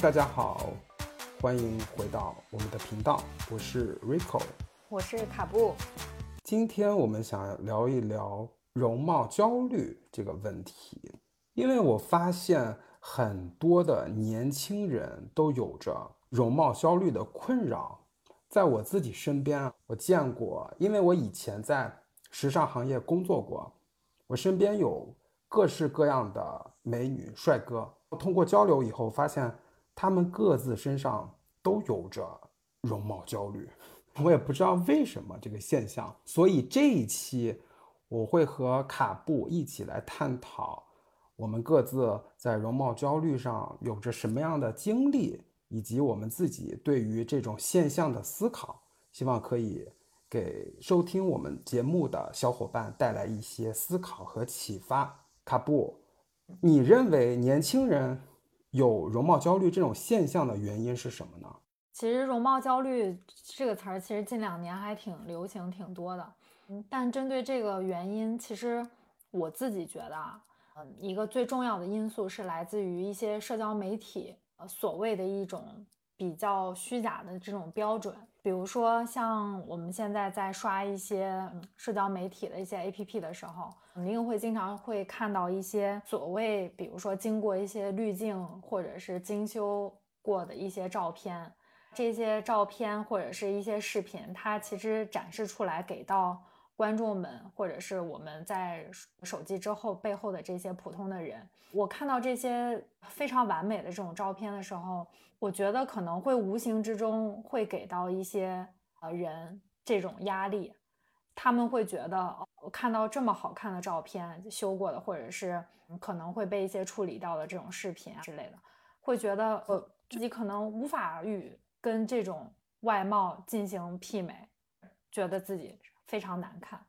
大家好，欢迎回到我们的频道，我是 Rico，我是卡布。今天我们想聊一聊容貌焦虑这个问题，因为我发现很多的年轻人都有着容貌焦虑的困扰。在我自己身边，我见过，因为我以前在时尚行业工作过，我身边有各式各样的美女帅哥。通过交流以后，发现他们各自身上都有着容貌焦虑。我也不知道为什么这个现象，所以这一期我会和卡布一起来探讨我们各自在容貌焦虑上有着什么样的经历。以及我们自己对于这种现象的思考，希望可以给收听我们节目的小伙伴带来一些思考和启发。卡布，你认为年轻人有容貌焦虑这种现象的原因是什么呢？其实“容貌焦虑”这个词儿，其实近两年还挺流行、挺多的。嗯，但针对这个原因，其实我自己觉得啊，嗯，一个最重要的因素是来自于一些社交媒体。所谓的一种比较虚假的这种标准，比如说像我们现在在刷一些社交媒体的一些 APP 的时候，肯定会经常会看到一些所谓，比如说经过一些滤镜或者是精修过的一些照片，这些照片或者是一些视频，它其实展示出来给到。观众们，或者是我们在手机之后背后的这些普通的人，我看到这些非常完美的这种照片的时候，我觉得可能会无形之中会给到一些呃人这种压力，他们会觉得我看到这么好看的照片修过的，或者是可能会被一些处理掉的这种视频啊之类的，会觉得呃自己可能无法与跟这种外貌进行媲美，觉得自己。非常难看，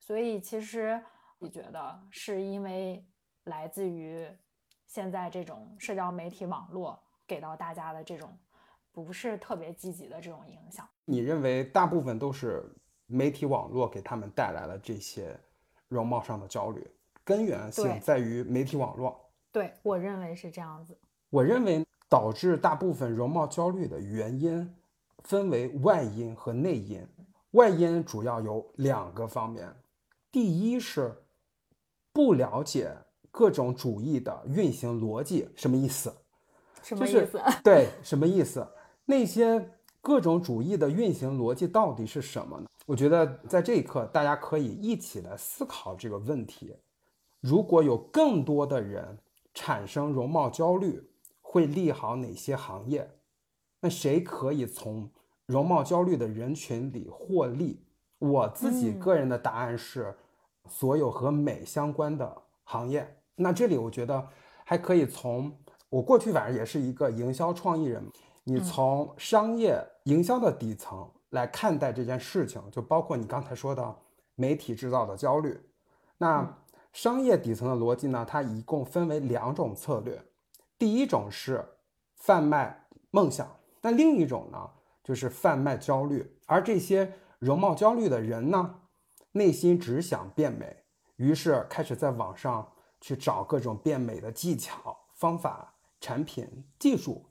所以其实你觉得是因为来自于现在这种社交媒体网络给到大家的这种不是特别积极的这种影响？你认为大部分都是媒体网络给他们带来了这些容貌上的焦虑，根源性在于媒体网络？对我认为是这样子。我认为导致大部分容貌焦虑的原因分为外因和内因。外因主要有两个方面，第一是不了解各种主义的运行逻辑，什么意思？什么意思？对，什么意思？那些各种主义的运行逻辑到底是什么呢？我觉得在这一刻，大家可以一起来思考这个问题。如果有更多的人产生容貌焦虑，会利好哪些行业？那谁可以从？容貌焦虑的人群里获利，我自己个人的答案是，所有和美相关的行业。那这里我觉得还可以从我过去反正也是一个营销创意人，你从商业营销的底层来看待这件事情，就包括你刚才说的媒体制造的焦虑。那商业底层的逻辑呢？它一共分为两种策略，第一种是贩卖梦想，那另一种呢？就是贩卖焦虑，而这些容貌焦虑的人呢，内心只想变美，于是开始在网上去找各种变美的技巧、方法、产品、技术，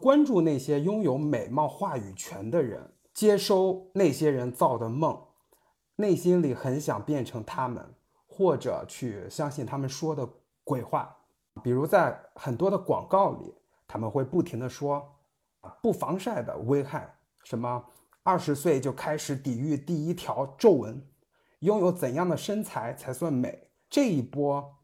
关注那些拥有美貌话语权的人，接收那些人造的梦，内心里很想变成他们，或者去相信他们说的鬼话，比如在很多的广告里，他们会不停的说不防晒的危害。什么？二十岁就开始抵御第一条皱纹？拥有怎样的身材才算美？这一波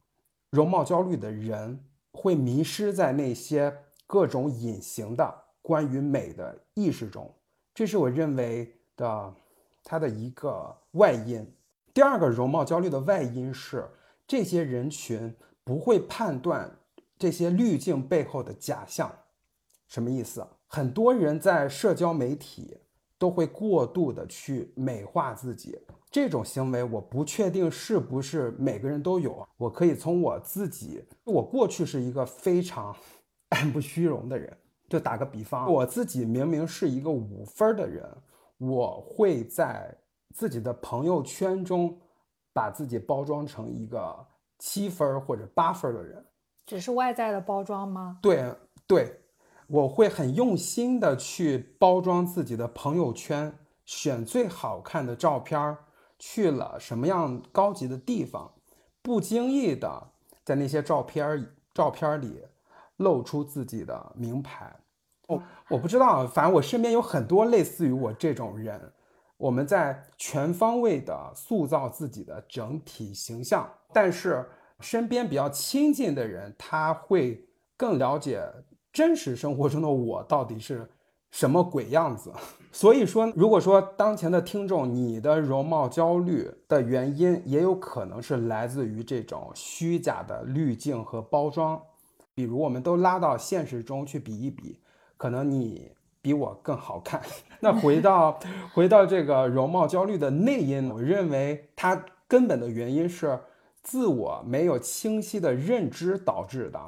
容貌焦虑的人会迷失在那些各种隐形的关于美的意识中，这是我认为的它的一个外因。第二个容貌焦虑的外因是，这些人群不会判断这些滤镜背后的假象。什么意思？很多人在社交媒体都会过度的去美化自己，这种行为我不确定是不是每个人都有。我可以从我自己，我过去是一个非常爱 不虚荣的人。就打个比方，我自己明明是一个五分的人，我会在自己的朋友圈中把自己包装成一个七分或者八分的人，只是外在的包装吗？对对。我会很用心的去包装自己的朋友圈，选最好看的照片儿，去了什么样高级的地方，不经意的在那些照片儿照片里露出自己的名牌。哦，我不知道，反正我身边有很多类似于我这种人，我们在全方位的塑造自己的整体形象，但是身边比较亲近的人，他会更了解。真实生活中的我到底是什么鬼样子？所以说，如果说当前的听众，你的容貌焦虑的原因也有可能是来自于这种虚假的滤镜和包装。比如，我们都拉到现实中去比一比，可能你比我更好看。那回到回到这个容貌焦虑的内因，我认为它根本的原因是自我没有清晰的认知导致的。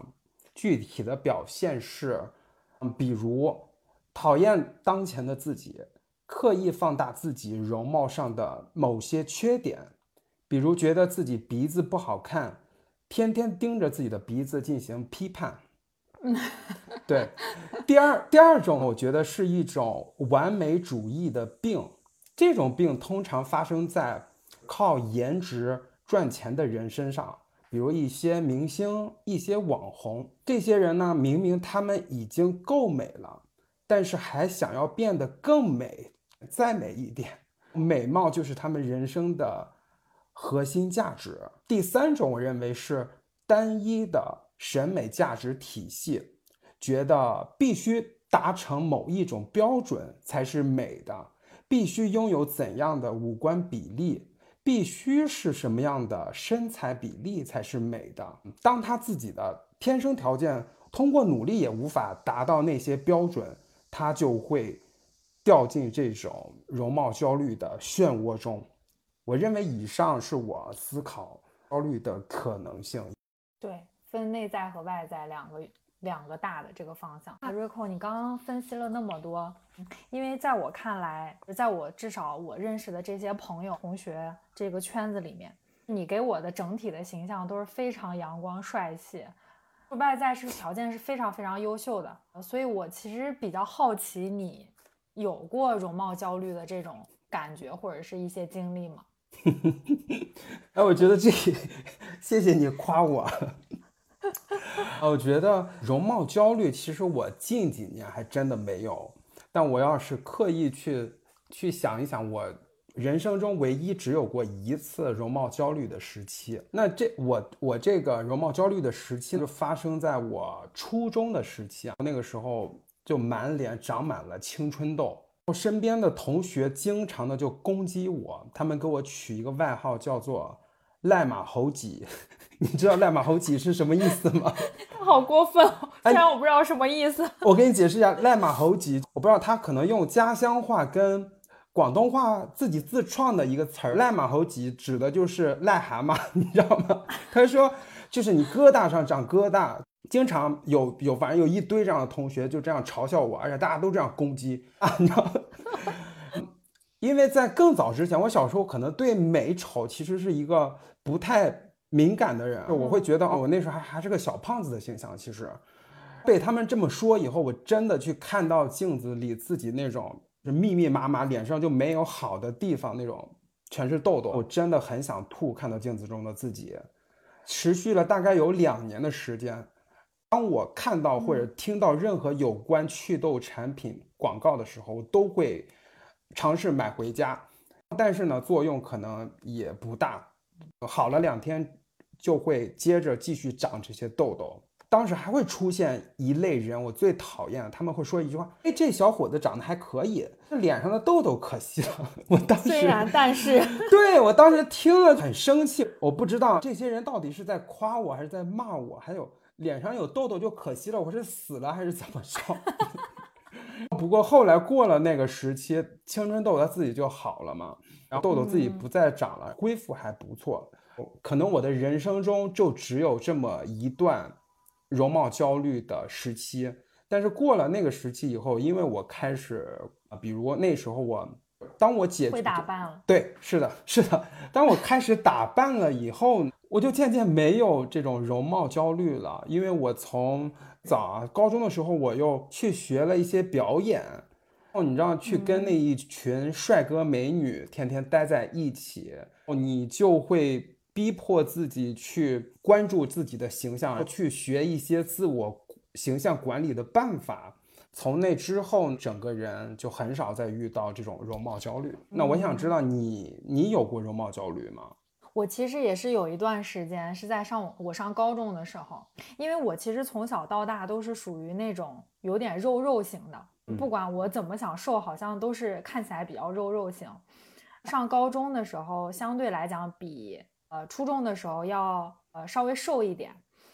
具体的表现是，嗯，比如讨厌当前的自己，刻意放大自己容貌上的某些缺点，比如觉得自己鼻子不好看，天天盯着自己的鼻子进行批判。对，第二第二种，我觉得是一种完美主义的病，这种病通常发生在靠颜值赚钱的人身上。比如一些明星、一些网红，这些人呢，明明他们已经够美了，但是还想要变得更美，再美一点。美貌就是他们人生的核心价值。第三种，我认为是单一的审美价值体系，觉得必须达成某一种标准才是美的，必须拥有怎样的五官比例。必须是什么样的身材比例才是美的？当他自己的天生条件通过努力也无法达到那些标准，他就会掉进这种容貌焦虑的漩涡中。我认为以上是我思考焦虑的可能性。对，分内在和外在两个。两个大的这个方向。那瑞蔻，你刚刚分析了那么多，因为在我看来，在我至少我认识的这些朋友、同学这个圈子里面，你给我的整体的形象都是非常阳光、帅气，外在是条件是非常非常优秀的。所以我其实比较好奇，你有过容貌焦虑的这种感觉或者是一些经历吗？哎，我觉得这，谢谢你夸我。我觉得容貌焦虑，其实我近几年还真的没有。但我要是刻意去去想一想，我人生中唯一只有过一次容貌焦虑的时期。那这我我这个容貌焦虑的时期，就发生在我初中的时期啊。那个时候就满脸长满了青春痘，我身边的同学经常的就攻击我，他们给我取一个外号叫做“赖马猴脊”。你知道“赖马猴脊”是什么意思吗？好过分！虽然我不知道什么意思。我给你解释一下，“赖马猴脊”，我不知道他可能用家乡话跟广东话自己自创的一个词儿，“赖马猴脊”指的就是癞蛤蟆，你知道吗？他说就是你疙瘩上长疙瘩，经常有有反正有一堆这样的同学就这样嘲笑我，而且大家都这样攻击啊，你知道？因为在更早之前，我小时候可能对美丑其实是一个不太。敏感的人，我会觉得哦，我那时候还还是个小胖子的形象。其实被他们这么说以后，我真的去看到镜子里自己那种密密麻麻，脸上就没有好的地方，那种全是痘痘，我真的很想吐。看到镜子中的自己，持续了大概有两年的时间。当我看到或者听到任何有关祛痘产品广告的时候，我都会尝试买回家。但是呢，作用可能也不大。好了两天，就会接着继续长这些痘痘。当时还会出现一类人，我最讨厌，他们会说一句话：“哎，这小伙子长得还可以，这脸上的痘痘可惜了。”我当时虽然 但是，对我当时听了很生气。我不知道这些人到底是在夸我还是在骂我。还有脸上有痘痘就可惜了，我是死了还是怎么着？不过后来过了那个时期，青春痘它自己就好了嘛。然后痘痘自己不再长了，恢复还不错。可能我的人生中就只有这么一段容貌焦虑的时期。但是过了那个时期以后，因为我开始，比如那时候我当我解会打扮了，对，是的，是的。当我开始打扮了以后，我就渐渐没有这种容貌焦虑了，因为我从早啊高中的时候，我又去学了一些表演，哦，你知道，去跟那一群帅哥美女天天待在一起，哦，你就会。逼迫自己去关注自己的形象，去学一些自我形象管理的办法。从那之后，整个人就很少再遇到这种容貌焦虑。那我想知道，你你有过容貌焦虑吗？我其实也是有一段时间是在上我上高中的时候，因为我其实从小到大都是属于那种有点肉肉型的，不管我怎么想瘦，好像都是看起来比较肉肉型。上高中的时候，相对来讲比。呃，初中的时候要呃稍微瘦一点。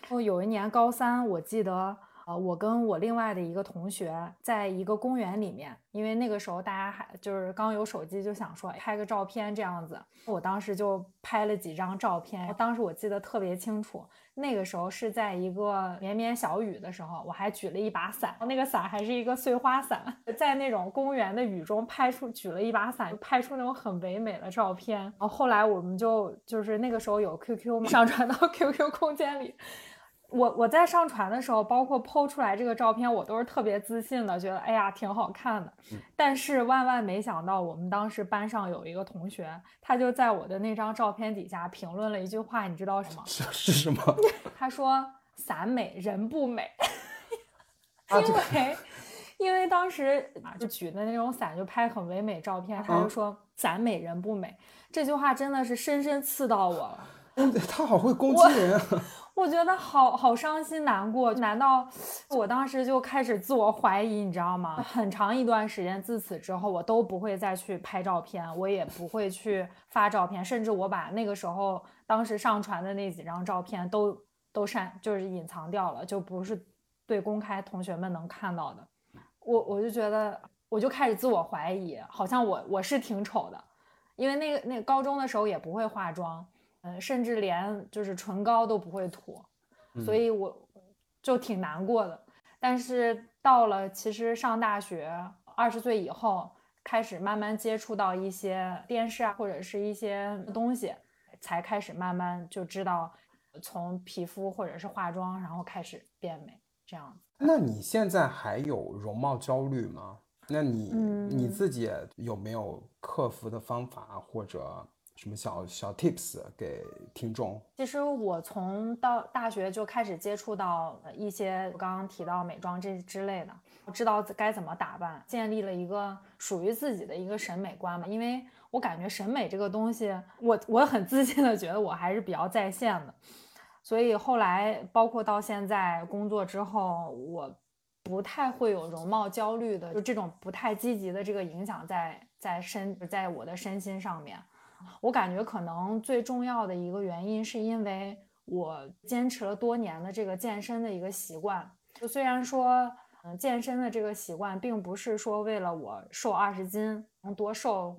后有一年高三，我记得呃，我跟我另外的一个同学在一个公园里面，因为那个时候大家还就是刚有手机，就想说拍个照片这样子。我当时就拍了几张照片，当时我记得特别清楚。那个时候是在一个绵绵小雨的时候，我还举了一把伞，那个伞还是一个碎花伞，在那种公园的雨中拍出举了一把伞，拍出那种很唯美的照片。然后后来我们就就是那个时候有 QQ 嘛上传到 QQ 空间里。我我在上传的时候，包括剖出来这个照片，我都是特别自信的，觉得哎呀挺好看的。但是万万没想到，我们当时班上有一个同学，他就在我的那张照片底下评论了一句话，你知道什么？是是什么？他说“伞美人不美 ”，因为因为当时啊就举的那种伞就拍很唯美照片，他就说“伞美人不美”这句话真的是深深刺到我了。他好会攻击人。我觉得好好伤心难过，难道我当时就开始自我怀疑，你知道吗？很长一段时间，自此之后，我都不会再去拍照片，我也不会去发照片，甚至我把那个时候当时上传的那几张照片都都删，就是隐藏掉了，就不是对公开同学们能看到的。我我就觉得，我就开始自我怀疑，好像我我是挺丑的，因为那个那个高中的时候也不会化妆。嗯，甚至连就是唇膏都不会涂，所以我就挺难过的。但是到了其实上大学二十岁以后，开始慢慢接触到一些电视啊，或者是一些东西，才开始慢慢就知道从皮肤或者是化妆，然后开始变美这样子。那你现在还有容貌焦虑吗？那你你自己有没有克服的方法或者？什么小小 tips 给听众？其实我从到大学就开始接触到一些我刚刚提到美妆这之类的，我知道该怎么打扮，建立了一个属于自己的一个审美观嘛。因为我感觉审美这个东西，我我很自信的觉得我还是比较在线的，所以后来包括到现在工作之后，我不太会有容貌焦虑的，就这种不太积极的这个影响在在身在我的身心上面。我感觉可能最重要的一个原因，是因为我坚持了多年的这个健身的一个习惯。就虽然说，嗯，健身的这个习惯并不是说为了我瘦二十斤能多瘦，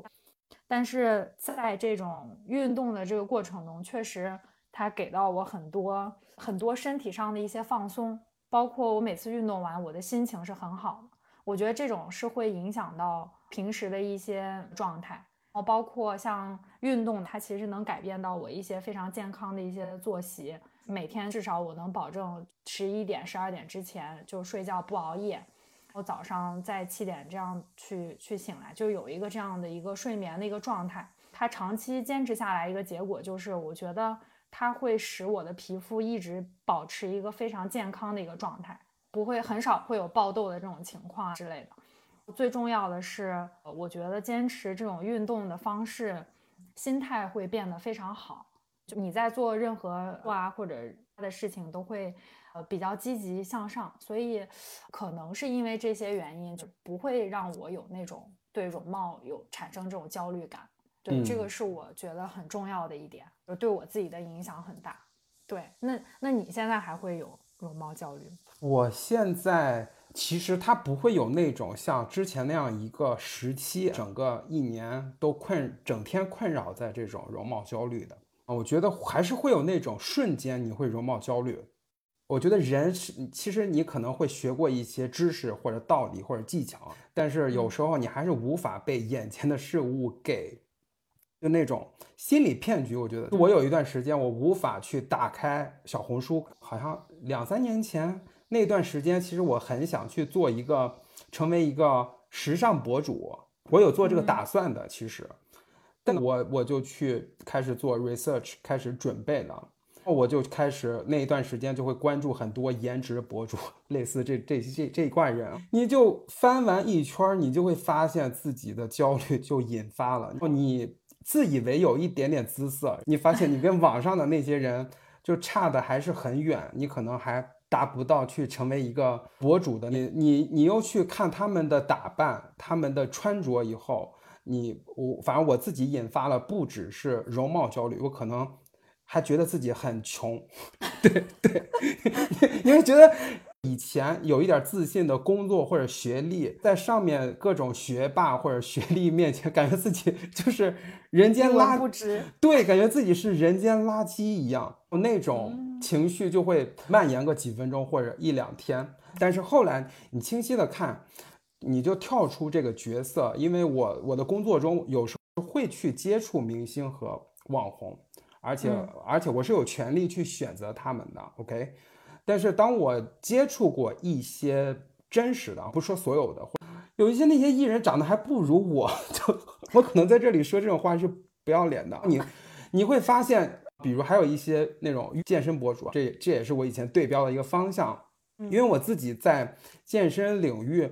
但是在这种运动的这个过程中，确实它给到我很多很多身体上的一些放松，包括我每次运动完，我的心情是很好的。我觉得这种是会影响到平时的一些状态。然后包括像运动，它其实能改变到我一些非常健康的一些作息。每天至少我能保证十一点、十二点之前就睡觉，不熬夜。我早上在七点这样去去醒来，就有一个这样的一个睡眠的一个状态。它长期坚持下来，一个结果就是，我觉得它会使我的皮肤一直保持一个非常健康的一个状态，不会很少会有爆痘的这种情况之类的。最重要的是，我觉得坚持这种运动的方式，心态会变得非常好。就你在做任何啊或者的事情，都会呃比较积极向上。所以，可能是因为这些原因，就不会让我有那种对容貌有产生这种焦虑感。对，这个是我觉得很重要的一点，就对我自己的影响很大。对，那那你现在还会有容貌焦虑吗？我现在。其实它不会有那种像之前那样一个时期，整个一年都困，整天困扰在这种容貌焦虑的啊。我觉得还是会有那种瞬间你会容貌焦虑。我觉得人是，其实你可能会学过一些知识或者道理或者技巧，但是有时候你还是无法被眼前的事物给，就那种心理骗局。我觉得我有一段时间我无法去打开小红书，好像两三年前那段时间，其实我很想去做一个，成为一个时尚博主，我有做这个打算的，其实，但我我就去开始做 research，开始准备了。我就开始那一段时间就会关注很多颜值博主，类似这这这这一挂人，你就翻完一圈，你就会发现自己的焦虑就引发了。你自以为有一点点姿色，你发现你跟网上的那些人就差的还是很远，你可能还达不到去成为一个博主的。你你你又去看他们的打扮、他们的穿着以后，你我反正我自己引发了不只是容貌焦虑，我可能。还觉得自己很穷，对 对，因为觉得以前有一点自信的工作或者学历，在上面各种学霸或者学历面前，感觉自己就是人间垃圾，对，感觉自己是人间垃圾一样，那种情绪就会蔓延个几分钟或者一两天。但是后来你清晰的看，你就跳出这个角色，因为我我的工作中有时候会去接触明星和网红。而且而且我是有权利去选择他们的，OK。但是当我接触过一些真实的，不说所有的，有一些那些艺人长得还不如我，就我可能在这里说这种话是不要脸的。你你会发现，比如还有一些那种健身博主，这这也是我以前对标的一个方向，因为我自己在健身领域，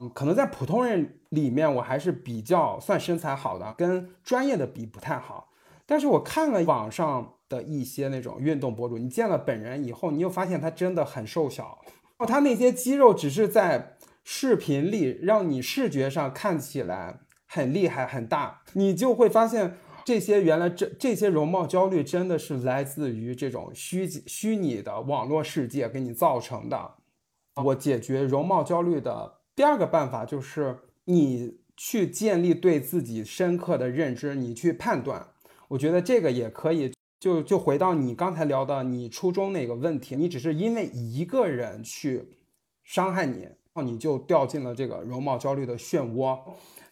嗯，可能在普通人里面我还是比较算身材好的，跟专业的比不太好。但是我看了网上的一些那种运动博主，你见了本人以后，你又发现他真的很瘦小，哦，他那些肌肉只是在视频里让你视觉上看起来很厉害很大，你就会发现这些原来这这些容貌焦虑真的是来自于这种虚虚拟的网络世界给你造成的。我解决容貌焦虑的第二个办法就是你去建立对自己深刻的认知，你去判断。我觉得这个也可以，就就回到你刚才聊的你初中那个问题，你只是因为一个人去伤害你，然后你就掉进了这个容貌焦虑的漩涡。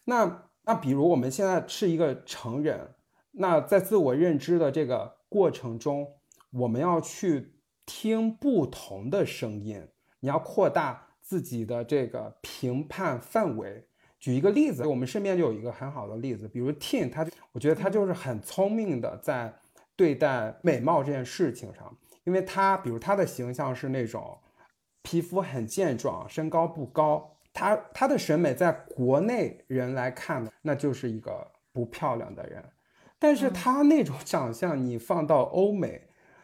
那那比如我们现在是一个成人，那在自我认知的这个过程中，我们要去听不同的声音，你要扩大自己的这个评判范围。举一个例子，我们身边就有一个很好的例子，比如 Tin，他我觉得他就是很聪明的在对待美貌这件事情上，因为他比如他的形象是那种皮肤很健壮，身高不高，他他的审美在国内人来看呢，那就是一个不漂亮的人，但是他那种长相你放到欧美，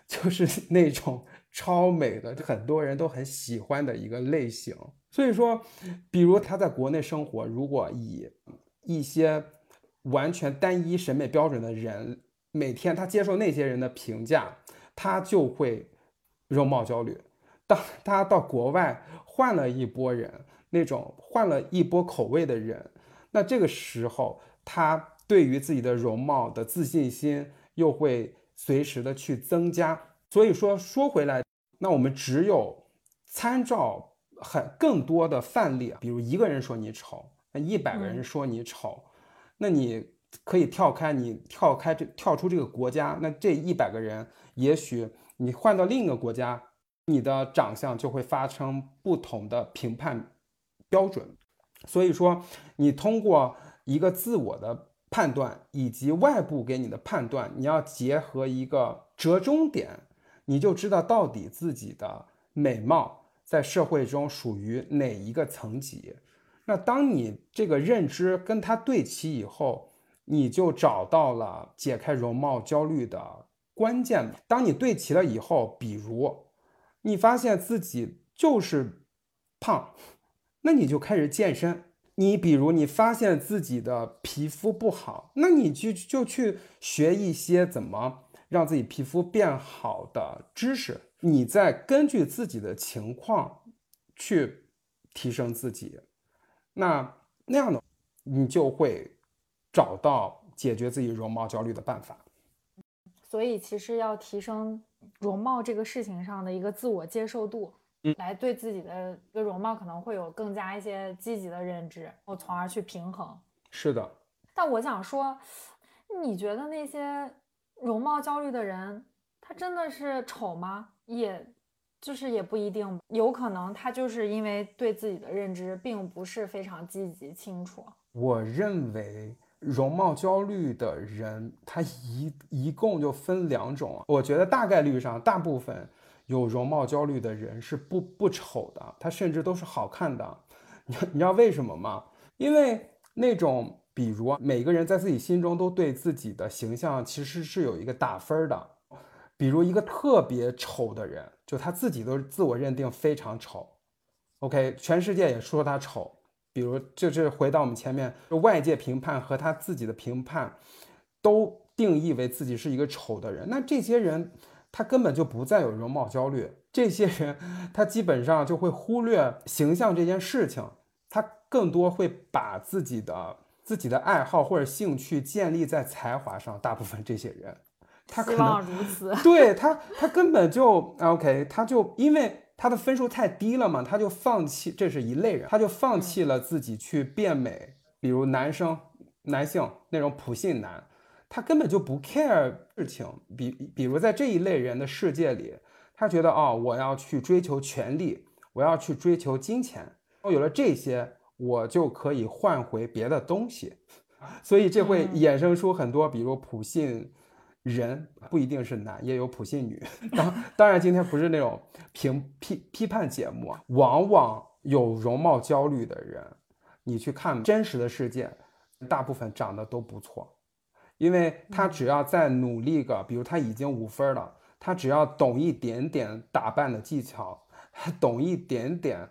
就是那种超美的，很多人都很喜欢的一个类型。所以说，比如他在国内生活，如果以一些完全单一审美标准的人，每天他接受那些人的评价，他就会容貌焦虑。当他到国外换了一波人，那种换了一波口味的人，那这个时候他对于自己的容貌的自信心又会随时的去增加。所以说说回来，那我们只有参照。很更多的范例，比如一个人说你丑，那一百个人说你丑，那你可以跳开，你跳开这跳出这个国家，那这一百个人，也许你换到另一个国家，你的长相就会发生不同的评判标准。所以说，你通过一个自我的判断以及外部给你的判断，你要结合一个折中点，你就知道到底自己的美貌。在社会中属于哪一个层级？那当你这个认知跟它对齐以后，你就找到了解开容貌焦虑的关键。当你对齐了以后，比如你发现自己就是胖，那你就开始健身。你比如你发现自己的皮肤不好，那你就就去学一些怎么让自己皮肤变好的知识。你再根据自己的情况去提升自己，那那样的你就会找到解决自己容貌焦虑的办法。所以，其实要提升容貌这个事情上的一个自我接受度，嗯，来对自己的一个容貌可能会有更加一些积极的认知，我从而去平衡。是的。但我想说，你觉得那些容貌焦虑的人，他真的是丑吗？也。就是也不一定，有可能他就是因为对自己的认知并不是非常积极清楚。我认为容貌焦虑的人，他一一共就分两种。我觉得大概率上，大部分有容貌焦虑的人是不不丑的，他甚至都是好看的。你你知道为什么吗？因为那种，比如每个人在自己心中都对自己的形象其实是有一个打分的。比如一个特别丑的人，就他自己都自我认定非常丑，OK，全世界也说他丑。比如就是回到我们前面，外界评判和他自己的评判，都定义为自己是一个丑的人。那这些人他根本就不再有容貌焦虑，这些人他基本上就会忽略形象这件事情，他更多会把自己的自己的爱好或者兴趣建立在才华上。大部分这些人。他可能如此，对他，他根本就 OK，他就因为他的分数太低了嘛，他就放弃，这是一类人，他就放弃了自己去变美，比如男生、男性那种普信男，他根本就不 care 事情，比比如在这一类人的世界里，他觉得哦，我要去追求权利，我要去追求金钱，有了这些，我就可以换回别的东西，所以这会衍生出很多，比如普信。人不一定是男，也有普信女。当当然，今天不是那种评批批判节目。往往有容貌焦虑的人，你去看真实的世界，大部分长得都不错，因为他只要再努力个，比如他已经五分了，他只要懂一点点打扮的技巧，懂一点点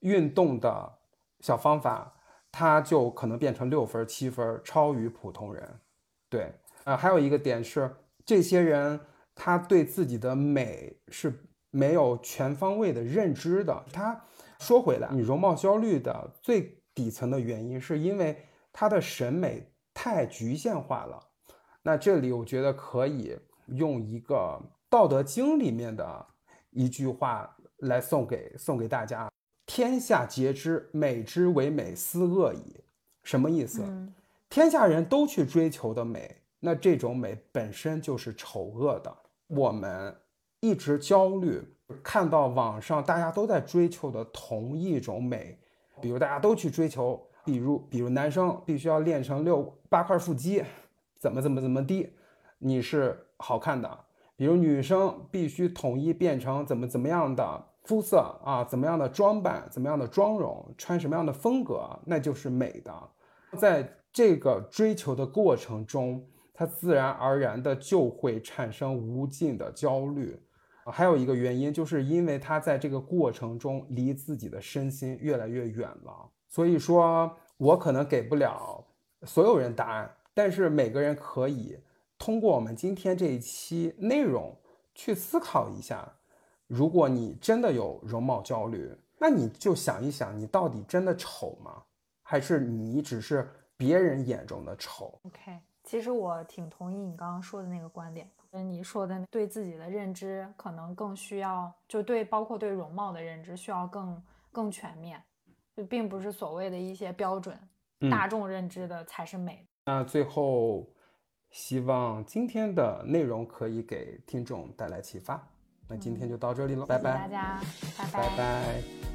运动的小方法，他就可能变成六分七分，超于普通人。对。啊，还有一个点是，这些人他对自己的美是没有全方位的认知的。他说回来，你容貌焦虑的最底层的原因，是因为他的审美太局限化了。那这里我觉得可以用一个《道德经》里面的一句话来送给送给大家：“天下皆知美之为美，斯恶已。”什么意思？天下人都去追求的美。那这种美本身就是丑恶的。我们一直焦虑，看到网上大家都在追求的同一种美，比如大家都去追求，比如比如男生必须要练成六八块腹肌，怎么怎么怎么的，你是好看的；比如女生必须统一变成怎么怎么样的肤色啊，怎么样的装扮，怎么样的妆容，穿什么样的风格，那就是美的。在这个追求的过程中。他自然而然的就会产生无尽的焦虑，还有一个原因，就是因为他在这个过程中离自己的身心越来越远了。所以说，我可能给不了所有人答案，但是每个人可以通过我们今天这一期内容去思考一下：如果你真的有容貌焦虑，那你就想一想，你到底真的丑吗？还是你只是别人眼中的丑？OK。其实我挺同意你刚刚说的那个观点，跟你说的对自己的认知可能更需要，就对包括对容貌的认知需要更更全面，就并不是所谓的一些标准大众认知的才是美。那最后，希望今天的内容可以给听众带来启发。那今天就到这里了，拜拜，大家，拜拜拜。